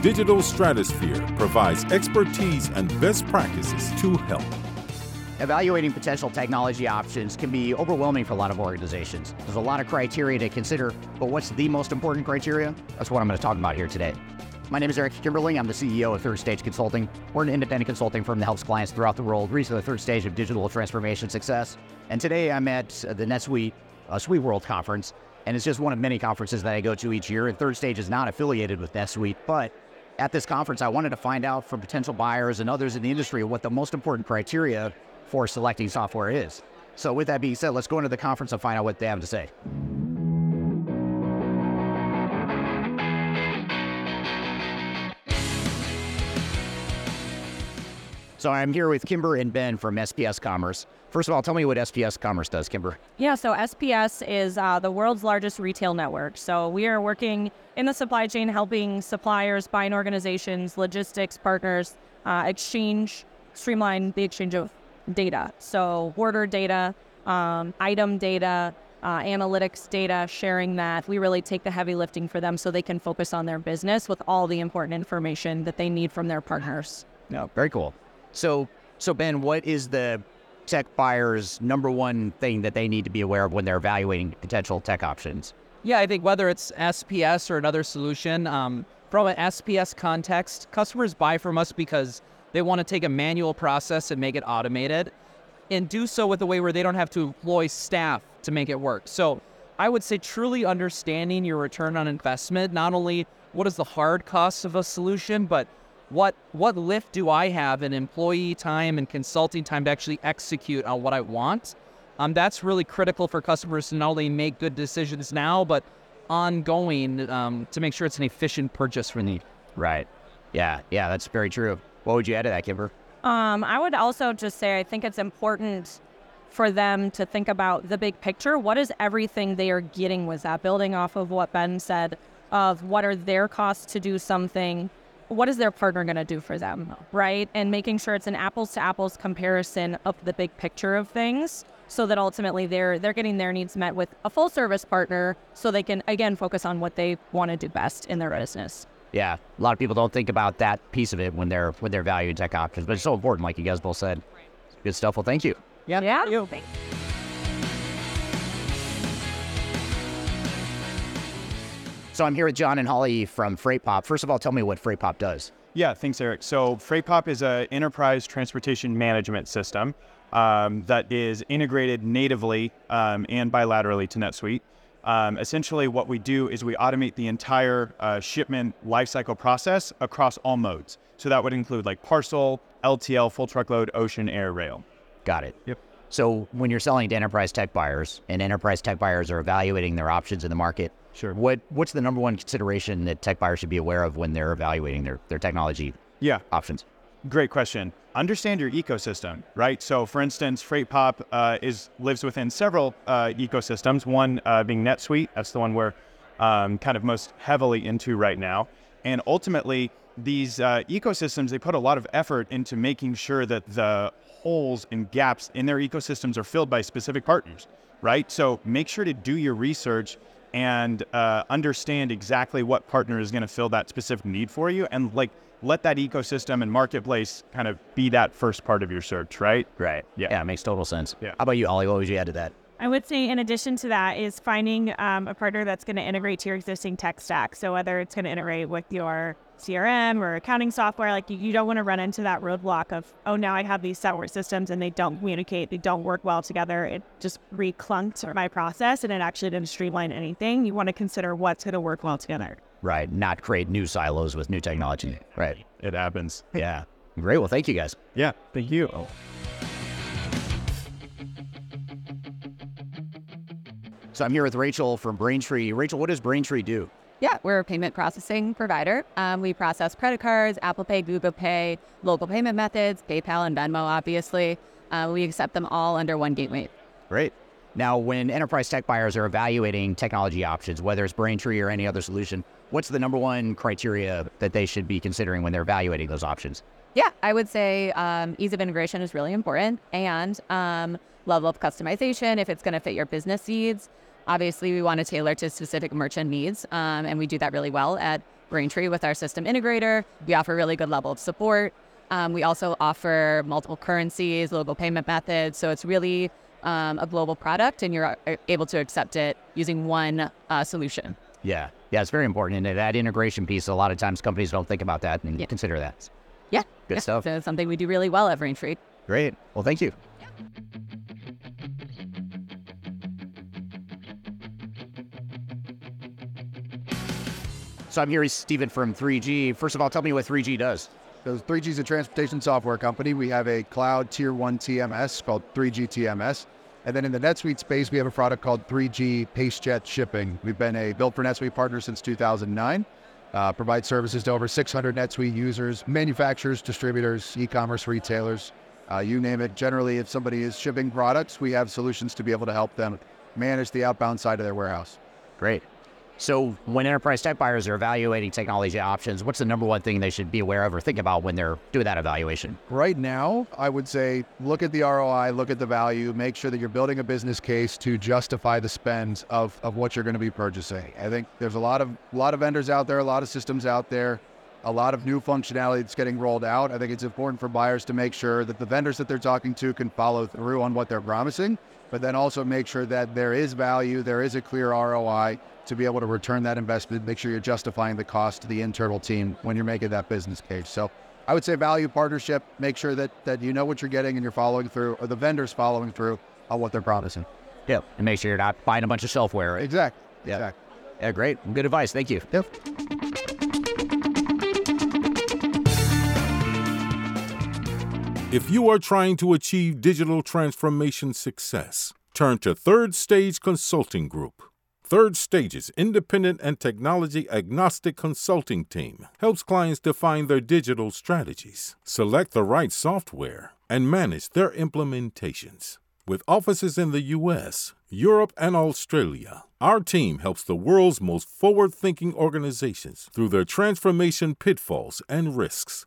Digital Stratosphere provides expertise and best practices to help. Evaluating potential technology options can be overwhelming for a lot of organizations. There's a lot of criteria to consider, but what's the most important criteria? That's what I'm going to talk about here today. My name is Eric Kimberling. I'm the CEO of Third Stage Consulting. We're an independent consulting firm that helps clients throughout the world reach the third stage of digital transformation success. And today I'm at the NetSuite uh, Suite World Conference, and it's just one of many conferences that I go to each year. And Third Stage is not affiliated with NetSuite, but at this conference, I wanted to find out from potential buyers and others in the industry what the most important criteria for selecting software is. So, with that being said, let's go into the conference and find out what they have to say. So, I'm here with Kimber and Ben from SPS Commerce. First of all, tell me what SPS Commerce does, Kimber. Yeah, so SPS is uh, the world's largest retail network. So we are working in the supply chain, helping suppliers, buying organizations, logistics partners uh, exchange, streamline the exchange of data. So order data, um, item data, uh, analytics data, sharing that. We really take the heavy lifting for them so they can focus on their business with all the important information that they need from their partners. No, very cool. So, so Ben, what is the tech buyer's number one thing that they need to be aware of when they're evaluating potential tech options? Yeah, I think whether it's SPS or another solution, um, from an SPS context, customers buy from us because they want to take a manual process and make it automated and do so with a way where they don't have to employ staff to make it work. So I would say truly understanding your return on investment, not only what is the hard cost of a solution, but what what lift do I have in employee time and consulting time to actually execute on what I want? Um, that's really critical for customers to not only make good decisions now, but ongoing um, to make sure it's an efficient purchase for them. Right. Yeah. Yeah. That's very true. What would you add to that, Kimber? Um, I would also just say I think it's important for them to think about the big picture. What is everything they are getting with that? Building off of what Ben said of what are their costs to do something what is their partner going to do for them, oh. right? And making sure it's an apples to apples comparison of the big picture of things so that ultimately they're they're getting their needs met with a full service partner so they can again focus on what they want to do best in their business. Yeah, a lot of people don't think about that piece of it when they're when they're valuing tech options, but it's so important, like you guys both said. Good stuff. Well, thank you. Yeah. Yeah. You. Thanks. So I'm here with John and Holly from FreightPop. First of all, tell me what FreightPop does. Yeah, thanks, Eric. So FreightPop is an enterprise transportation management system um, that is integrated natively um, and bilaterally to NetSuite. Um, essentially, what we do is we automate the entire uh, shipment lifecycle process across all modes. So that would include like parcel, LTL, full truckload, ocean, air, rail. Got it. Yep. So when you're selling to enterprise tech buyers, and enterprise tech buyers are evaluating their options in the market, Sure. what what's the number one consideration that tech buyers should be aware of when they're evaluating their, their technology Yeah, options? Great question. Understand your ecosystem, right? So, for instance, FreightPop uh, is lives within several uh, ecosystems. One uh, being NetSuite, that's the one we're um, kind of most heavily into right now. And ultimately, these uh, ecosystems they put a lot of effort into making sure that the holes and gaps in their ecosystems are filled by specific partners, right? So, make sure to do your research and uh, understand exactly what partner is going to fill that specific need for you, and like let that ecosystem and marketplace kind of be that first part of your search, right? Right. Yeah. Yeah, it makes total sense. Yeah. How about you, Ollie? What would you add to that? I would say, in addition to that, is finding um, a partner that's going to integrate to your existing tech stack. So whether it's going to integrate with your CRM or accounting software, like you, you don't want to run into that roadblock of, oh, now I have these separate systems and they don't communicate, they don't work well together. It just reclunked my process and it actually didn't streamline anything. You want to consider what's going to work well together. Right. Not create new silos with new technology. Right. It happens. Yeah. Great. Well, thank you guys. Yeah. Thank you. So I'm here with Rachel from Braintree. Rachel, what does Braintree do? Yeah, we're a payment processing provider. Um, we process credit cards, Apple Pay, Google Pay, local payment methods, PayPal and Venmo, obviously. Uh, we accept them all under one gateway. Great. Now, when enterprise tech buyers are evaluating technology options, whether it's Braintree or any other solution, what's the number one criteria that they should be considering when they're evaluating those options? Yeah, I would say um, ease of integration is really important and um, level of customization if it's going to fit your business needs. Obviously, we want to tailor to specific merchant needs, um, and we do that really well at Braintree with our system integrator. We offer really good level of support. Um, we also offer multiple currencies, local payment methods, so it's really um, a global product, and you're uh, able to accept it using one uh, solution. Yeah, yeah, it's very important. And that integration piece, a lot of times companies don't think about that and Yeah. consider that. Yeah, Good yeah. stuff. So something we do really well at Braintree. Great. Well, thank you. So I'm here with Stephen from 3G. First of all, tell me what 3G does. So 3G is a transportation software company. We have a cloud tier one TMS called 3G TMS. And then in the NetSuite space, we have a product called 3G PaceJet Shipping. We've been a built for NetSuite partner since 2009. Uh, provide services to over 600 NetSuite users, manufacturers, distributors, e-commerce retailers, uh, you name it. Generally, if somebody is shipping products, we have solutions to be able to help them manage the outbound side of their warehouse. Great. So when enterprise tech buyers are evaluating technology options, what's the number one thing they should be aware of or think about when they're doing that evaluation? Right now, I would say look at the ROI, look at the value, make sure that you're building a business case to justify the spend of, of what you're going to be purchasing. I think there's a lot of a lot of vendors out there, a lot of systems out there, a lot of new functionality that's getting rolled out. I think it's important for buyers to make sure that the vendors that they're talking to can follow through on what they're promising, but then also make sure that there is value, there is a clear ROI to be able to return that investment, make sure you're justifying the cost to the internal team when you're making that business case. So I would say value partnership, make sure that that you know what you're getting and you're following through, or the vendors following through on what they're promising. Yep. And make sure you're not buying a bunch of shelfware. Right? Exactly. Yeah. Exactly. Yeah, great. Good advice. Thank you. Yep. If you are trying to achieve digital transformation success, turn to Third Stage Consulting Group. Third Stage's independent and technology agnostic consulting team helps clients define their digital strategies, select the right software, and manage their implementations. With offices in the US, Europe, and Australia, our team helps the world's most forward thinking organizations through their transformation pitfalls and risks.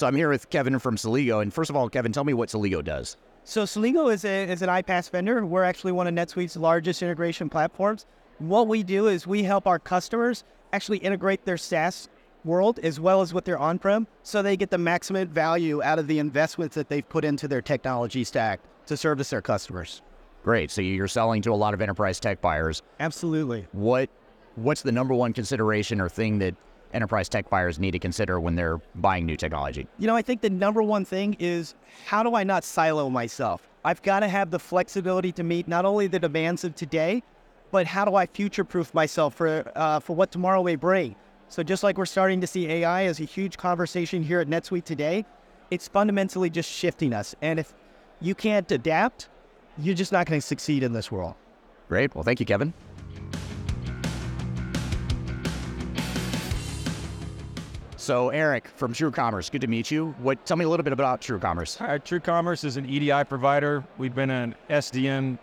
So I'm here with Kevin from Celigo. And first of all, Kevin, tell me what Celigo does. So Celigo is, a, is an iPaaS vendor. We're actually one of NetSuite's largest integration platforms. What we do is we help our customers actually integrate their SaaS world as well as with their on-prem so they get the maximum value out of the investments that they've put into their technology stack to service their customers. Great. So you're selling to a lot of enterprise tech buyers. Absolutely. What what's the number one consideration or thing that enterprise tech buyers need to consider when they're buying new technology? You know, I think the number one thing is how do I not silo myself? I've got to have the flexibility to meet not only the demands of today, but how do I future-proof myself for uh, for what tomorrow may bring? So just like we're starting to see AI as a huge conversation here at NetSuite today, it's fundamentally just shifting us. And if you can't adapt, you're just not going to succeed in this world. Great. Well, thank you, Kevin. So Eric from True Commerce, good to meet you. What? Tell me a little bit about True Commerce. All right, True Commerce is an EDI provider. We've been an SDN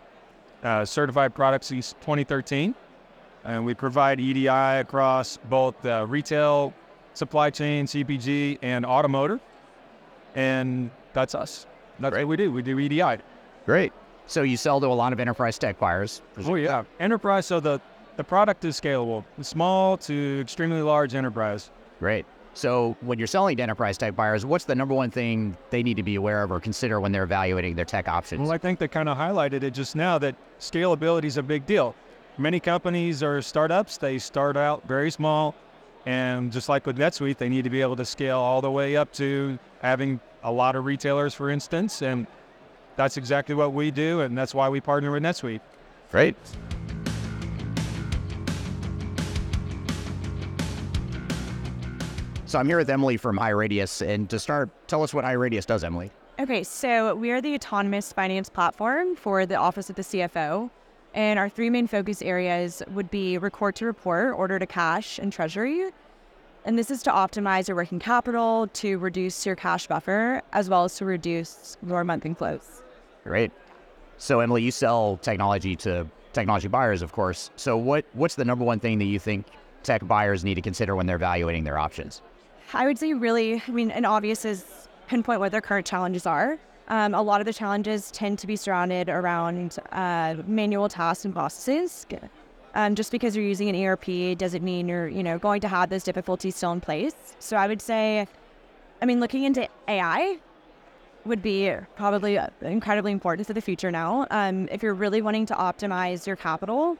uh, certified product since 2013, and we provide EDI across both uh, retail, supply chain, CPG, and automotive. And that's us. That's Great. what we do. We do EDI. Great. So you sell to a lot of enterprise tech buyers. Oh yeah, enterprise. So the the product is scalable, small to extremely large enterprise. Great. So when you're selling to enterprise type buyers, what's the number one thing they need to be aware of or consider when they're evaluating their tech options? Well, I think they kind of highlighted it just now that scalability is a big deal. many companies are startups. They start out very small, and just like with NetSuite, they need to be able to scale all the way up to having a lot of retailers, for instance. And that's exactly what we do, and that's why we partner with NetSuite. Great. So I'm here with Emily from HighRadius, and to start, tell us what HighRadius does, Emily. Okay, so we are the autonomous finance platform for the Office of the CFO. And our three main focus areas would be record to report, order to cash, and treasury. And this is to optimize your working capital, to reduce your cash buffer, as well as to reduce your monthly flows. Great. So Emily, you sell technology to technology buyers, of course. So what what's the number one thing that you think tech buyers need to consider when they're evaluating their options? I would say really, I mean, an obvious is pinpoint what their current challenges are. Um, a lot of the challenges tend to be surrounded around uh, manual tasks and processes. Um, just because you're using an ERP doesn't mean you're, you know, going to have those difficulties still in place. So I would say, I mean, looking into AI would be probably incredibly important for the future now. Um, if you're really wanting to optimize your capital,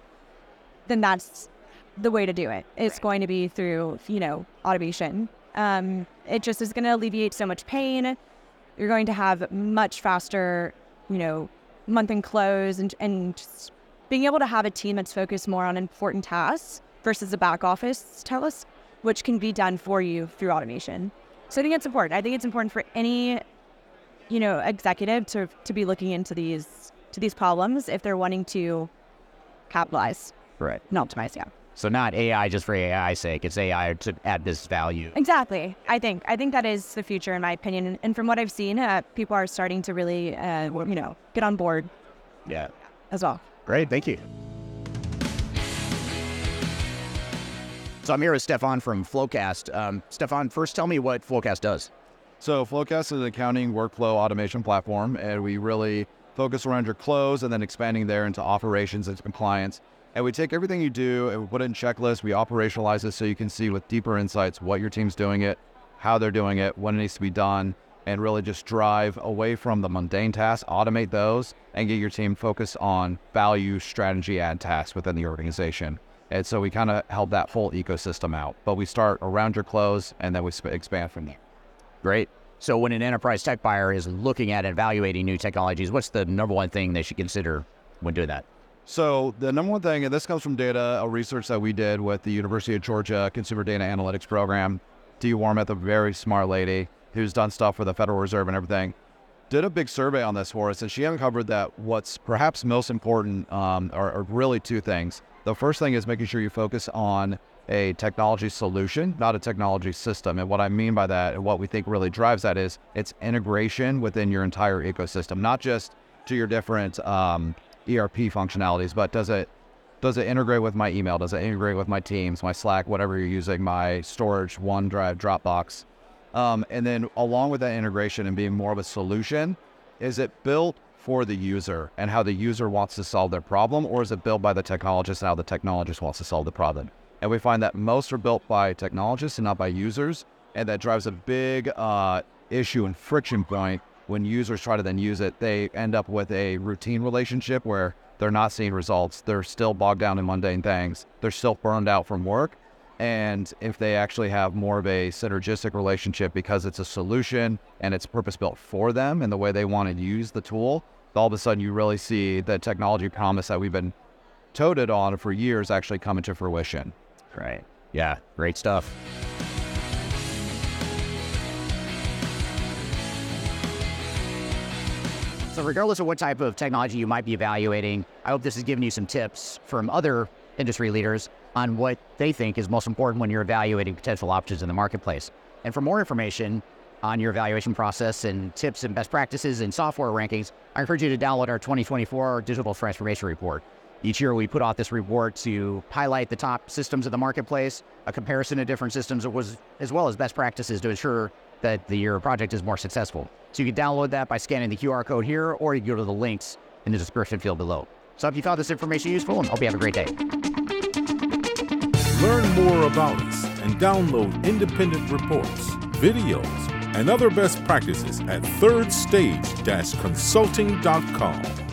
then that's the way to do it. It's going to be through, you know, automation. Um, it just is going to alleviate so much pain. You're going to have much faster, you know, month end close and, and just being able to have a team that's focused more on important tasks versus a back office task, which can be done for you through automation. So I think it's important. I think it's important for any, you know, executive to, to be looking into these to these problems if they're wanting to capitalize Right. and optimize. Yeah. So not AI just for AI's sake. It's AI to add business value. Exactly. I think I think that is the future, in my opinion. And from what I've seen, uh, people are starting to really, uh, you know, get on board Yeah. as well. Great. Thank you. So I'm here with Stefan from FloQast. Um, Stefan, first tell me what FloQast does. So FloQast is an accounting workflow automation platform, and we really focus around your close and then expanding there into operations and compliance. And we take everything you do and we put it in checklists. We operationalize it so you can see with deeper insights what your team's doing it, how they're doing it, when it needs to be done, and really just drive away from the mundane tasks, automate those, and get your team focused on value, strategy, and tasks within the organization. And so we kind of help that full ecosystem out. But we start around your close and then we expand from there. Great. So when an enterprise tech buyer is looking at evaluating new technologies, what's the number one thing they should consider when doing that? So the number one thing, and this comes from data, a research that we did with the University of Georgia Consumer Data Analytics Program. Dee Warmoth, a very smart lady who's done stuff for the Federal Reserve and everything, did a big survey on this for us, and she uncovered that what's perhaps most important um, are, are really two things. The first thing is making sure you focus on a technology solution, not a technology system. And what I mean by that, and what we think really drives that, is it's integration within your entire ecosystem, not just to your different um, ERP functionalities, but does it does it integrate with my email? Does it integrate with my Teams, my Slack, whatever you're using, my storage, OneDrive, Dropbox? Um, and then along with that integration and being more of a solution, is it built for the user and how the user wants to solve their problem, or is it built by the technologist and how the technologist wants to solve the problem? And we find that most are built by technologists and not by users, and that drives a big uh, issue and friction point when users try to then use it. They end up with a routine relationship where they're not seeing results. They're still bogged down in mundane things. They're still burned out from work. And if they actually have more of a synergistic relationship because it's a solution and it's purpose built for them and the way they want to use the tool, all of a sudden you really see the technology promise that we've been toted on for years actually come into fruition. Right. Yeah. Great stuff. So, regardless of what type of technology you might be evaluating, I hope this has given you some tips from other industry leaders on what they think is most important when you're evaluating potential options in the marketplace. And for more information on your evaluation process and tips and best practices and software rankings, I encourage you to download our 2024 Digital Transformation Report. Each year, we put out this report to highlight the top systems of the marketplace, a comparison of different systems, as well as best practices to ensure that the, your project is more successful. So you can download that by scanning the QR code here, or you can go to the links in the description field below. So if you found this information useful, I hope you have a great day. Learn more about us and download independent reports, videos, and other best practices at thirdstage-consulting.com.